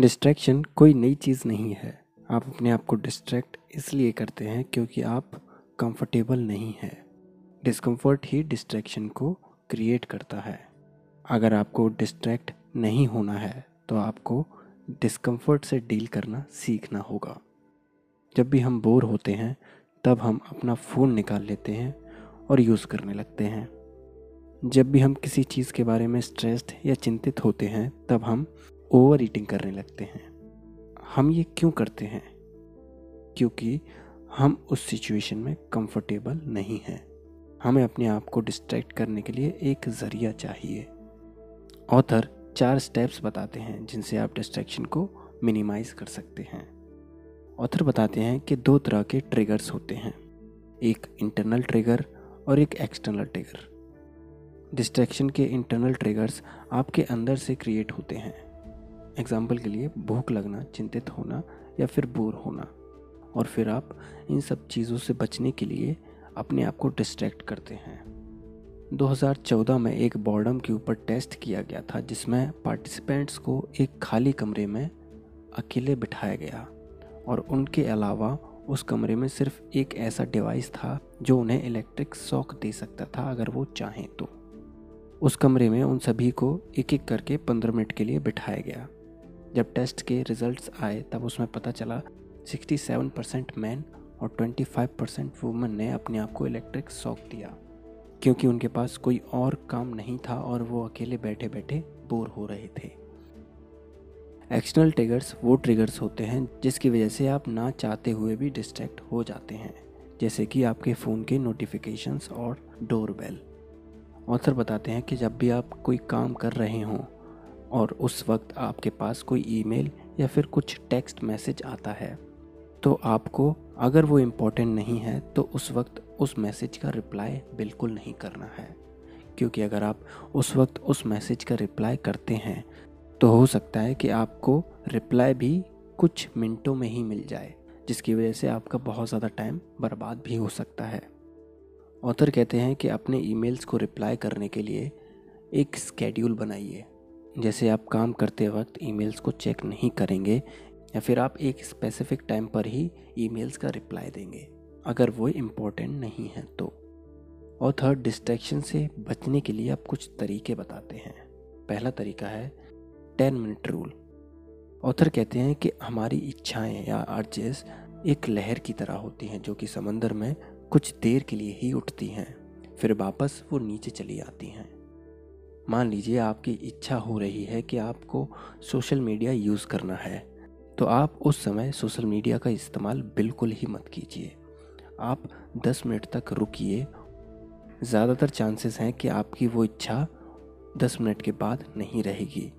Distraction कोई नई चीज़ नहीं है। आप अपने आप को डिस्ट्रैक्ट इसलिए करते हैं क्योंकि आप कंफर्टेबल नहीं हैं। डिस्कम्फर्ट ही डिस्ट्रैक्शन को क्रिएट करता है। अगर आपको डिस्ट्रैक्ट नहीं होना है तो आपको डिस्कम्फर्ट से डील करना सीखना होगा। जब भी हम बोर होते हैं, तब हम अपना फ़ोन निकाल लेते हैं और यूज़ करने लगते हैं। जब भी हम किसी चीज़ के बारे में स्ट्रेस्ड या चिंतित होते हैं, तब हम ओवर ईटिंग करने लगते हैं। हम ये क्यों करते हैं? क्योंकि हम उस सिचुएशन में कंफर्टेबल नहीं हैं। हमें अपने आप को डिस्ट्रैक्ट करने के लिए एक ज़रिया चाहिए। ऑथर चार स्टेप्स बताते हैं जिनसे आप डिस्ट्रैक्शन को मिनिमाइज कर सकते हैं। ऑथर बताते हैं कि दो तरह के ट्रिगर्स होते हैं। एक इंटरनल ट्रिगर और एक एक्सटर्नल ट्रिगर। डिस्ट्रैक्शन के इंटरनल ट्रिगर्स आपके अंदर से क्रिएट होते हैं। एग्ज़ाम्पल के लिए भूख लगना, चिंतित होना या फिर बोर होना। और फिर आप इन सब चीज़ों से बचने के लिए अपने आप को डिस्ट्रैक्ट करते हैं। 2014 में एक बॉर्डम के ऊपर टेस्ट किया गया था, जिसमें पार्टिसिपेंट्स को एक खाली कमरे में अकेले बिठाया गया। और उनके अलावा उस कमरे में सिर्फ़ एक ऐसा डिवाइस था, जो उन्हें इलेक्ट्रिक शॉक दे सकता था, अगर वो चाहें तो। उस कमरे में उन सभी को एक एक करके पंद्रह मिनट के लिए बिठाया गया। जब टेस्ट के रिजल्ट्स आए, तब उसमें पता चला 67 परसेंट मैन और 25 परसेंट वुमन ने अपने आप को इलेक्ट्रिक शॉक दिया। क्योंकि उनके पास कोई और काम नहीं था और वो अकेले बैठे बैठे बोर हो रहे थे। एक्सटर्नल ट्रिगर्स वो ट्रिगर्स होते हैं, जिसकी वजह से आप ना चाहते हुए भी डिस्ट्रैक्ट हो जाते हैं, जैसे कि आपके फ़ोन के नोटिफिकेशंस और डोर बेल ऑथर बताते हैं कि जब भी आप कोई काम कर रहे हों और उस वक्त आपके पास कोई ईमेल या फिर कुछ टेक्स्ट मैसेज आता है तो आपको अगर वो इम्पोर्टेंट नहीं है तो उस वक्त उस मैसेज का रिप्लाई बिल्कुल नहीं करना है। क्योंकि अगर आप उस वक्त उस मैसेज का रिप्लाई करते हैं तो हो सकता है कि आपको रिप्लाई भी कुछ मिनटों में ही मिल जाए, जिसकी वजह से आपका बहुत ज़्यादा टाइम बर्बाद भी हो सकता है। ऑथर कहते हैं कि अपने ईमेल्स को रिप्लाई करने के लिए एक स्केड्यूल बनाइए। जैसे आप काम करते वक्त ईमेल्स को चेक नहीं करेंगे या फिर आप एक स्पेसिफिक टाइम पर ही ईमेल्स का रिप्लाई देंगे, अगर वो इम्पोर्टेंट नहीं है तो। और थर्ड डिस्ट्रैक्शन से बचने के लिए आप कुछ तरीके बताते हैं। पहला तरीका है टेन मिनट रूल ऑथर कहते हैं कि हमारी इच्छाएँ या अर्जेस एक लहर की तरह होती हैं जो कि समंदर में कुछ देर के लिए ही उठती हैं, फिर वापस वो नीचे चली आती हैं। मान लीजिए आपकी इच्छा हो रही है कि आपको सोशल मीडिया यूज़ करना है तो आप उस समय सोशल मीडिया का इस्तेमाल बिल्कुल ही मत कीजिए। आप 10 मिनट तक रुकिए। ज़्यादातर चांसेस हैं कि आपकी वो इच्छा 10 मिनट के बाद नहीं रहेगी,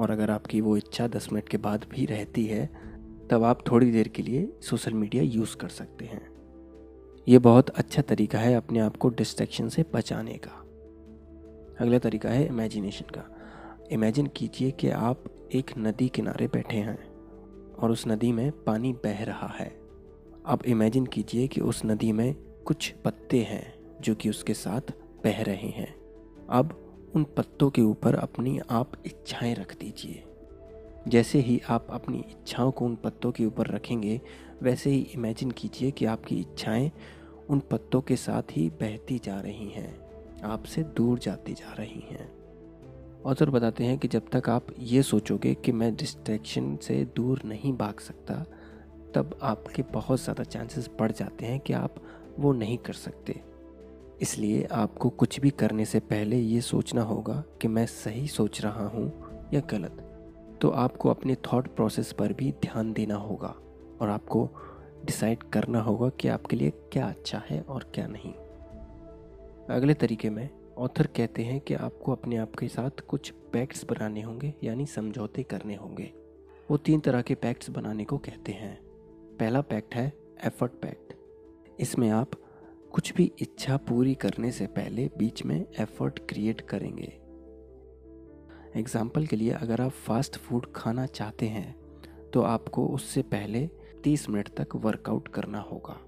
और अगर आपकी वो इच्छा 10 मिनट के बाद भी रहती है, तब आप थोड़ी देर के लिए सोशल मीडिया यूज़ कर सकते हैं। ये बहुत अच्छा तरीका है अपने आप को डिस्ट्रैक्शन से बचाने का। अगला तरीका है इमेजिनेशन का। इमेजिन कीजिए कि आप एक नदी किनारे बैठे हैं और उस नदी में पानी बह रहा है। अब इमेजिन कीजिए कि उस नदी में कुछ पत्ते हैं जो कि उसके साथ बह रहे हैं। अब उन पत्तों के ऊपर अपनी आप इच्छाएँ रख दीजिए। जैसे ही आप अपनी इच्छाओं को उन पत्तों के ऊपर रखेंगे, वैसे ही इमेजिन कीजिए कि आपकी इच्छाएँ उन पत्तों के साथ ही बहती जा रही हैं। आपसे दूर जाती जा रही हैं। ऑथर बताते हैं कि जब तक आप ये सोचोगे कि मैं डिस्ट्रैक्शन से दूर नहीं भाग सकता, तब आपके बहुत ज़्यादा चांसेस बढ़ जाते हैं कि आप वो नहीं कर सकते। इसलिए आपको कुछ भी करने से पहले ये सोचना होगा कि मैं सही सोच रहा हूँ या गलत। तो आपको अपने थॉट प्रोसेस पर भी ध्यान देना होगा और आपको डिसाइड करना होगा कि आपके लिए क्या अच्छा है और क्या नहीं। अगले तरीके में ऑथर कहते हैं कि आपको अपने आप के साथ कुछ पैक्ट्स बनाने होंगे, यानी समझौते करने होंगे। वो तीन तरह के पैक्ट्स बनाने को कहते हैं। पहला पैक्ट है एफर्ट पैक्ट इसमें आप कुछ भी इच्छा पूरी करने से पहले बीच में एफर्ट क्रिएट करेंगे। एग्ज़ाम्पल के लिए अगर आप फास्ट फ़ूड खाना चाहते हैं तो आपको उससे पहले 30 मिनट तक वर्कआउट करना होगा।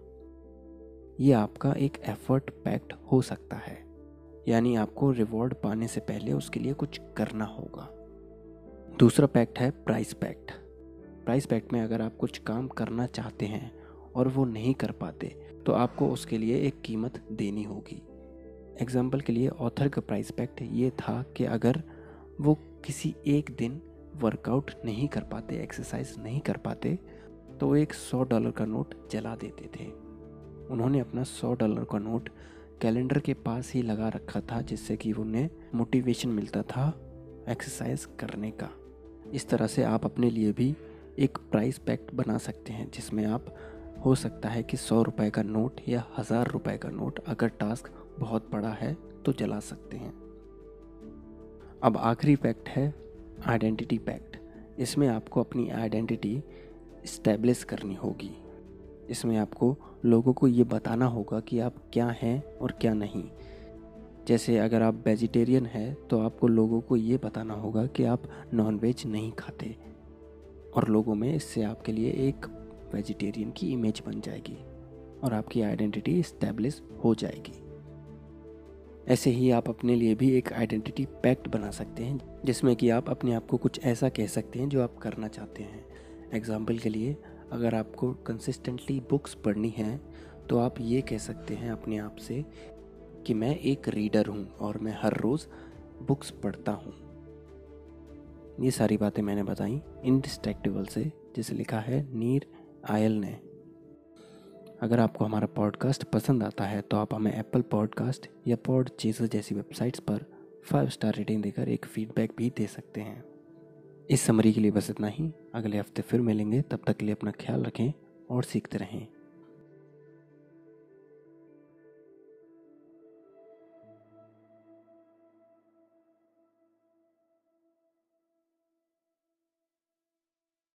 ये आपका एक एफर्ट पैक्ट हो सकता है। यानी आपको रिवॉर्ड पाने से पहले उसके लिए कुछ करना होगा। दूसरा पैक्ट है प्राइस पैक्ट प्राइस पैक्ट में अगर आप कुछ काम करना चाहते हैं और वो नहीं कर पाते तो आपको उसके लिए एक कीमत देनी होगी। एग्ज़ाम्पल के लिए ऑथर का प्राइस पैक्ट ये था कि अगर वो किसी एक दिन वर्कआउट नहीं कर पाते एक्सरसाइज नहीं कर पाते तो एक सौ डॉलर का नोट जला देते थे। उन्होंने अपना सौ डॉलर का नोट कैलेंडर के पास ही लगा रखा था, जिससे कि उन्हें मोटिवेशन मिलता था एक्सरसाइज करने का। इस तरह से आप अपने लिए भी एक प्राइस पैक्ट बना सकते हैं, जिसमें आप हो सकता है कि सौ रुपये का नोट या हज़ार रुपये का नोट अगर टास्क बहुत बड़ा है तो जला सकते हैं। अब आखिरी पैक्ट है आइडेंटिटी पैक्ट इसमें आपको अपनी आइडेंटिटी इस्टेब्लिश करनी होगी। इसमें आपको लोगों को ये बताना होगा कि आप क्या हैं और क्या नहीं। जैसे अगर आप वेजिटेरियन हैं तो आपको लोगों को ये बताना होगा कि आप नॉनवेज नहीं खाते। और लोगों में इससे आपके लिए एक वेजिटेरियन की इमेज बन जाएगी और आपकी आइडेंटिटी इस्टेब्लिश हो जाएगी। ऐसे ही आप अपने लिए भी एक आइडेंटिटी पैक्ट बना सकते हैं, जिसमें कि आप अपने आप को कुछ ऐसा कह सकते हैं जो आप करना चाहते हैं। एग्ज़ाम्पल के लिए अगर आपको कंसिस्टेंटली बुक्स पढ़नी है तो आप ये कह सकते हैं अपने आप से कि मैं एक रीडर हूँ और मैं हर रोज़ बुक्स पढ़ता हूँ। ये सारी बातें मैंने बताई इनडिस्ट्रैक्टिबल से, जिसे लिखा है नीर आयल ने। अगर आपको हमारा पॉडकास्ट पसंद आता है तो आप हमें एप्पल पॉडकास्ट या पॉड चेजर जैसी वेबसाइट्स पर फाइव स्टार रेटिंग देकर एक फीडबैक भी दे सकते हैं। इस समरी के लिए बस इतना ही। अगले हफ़्ते फिर मिलेंगे। तब तक के लिए अपना ख्याल रखें और सीखते रहें।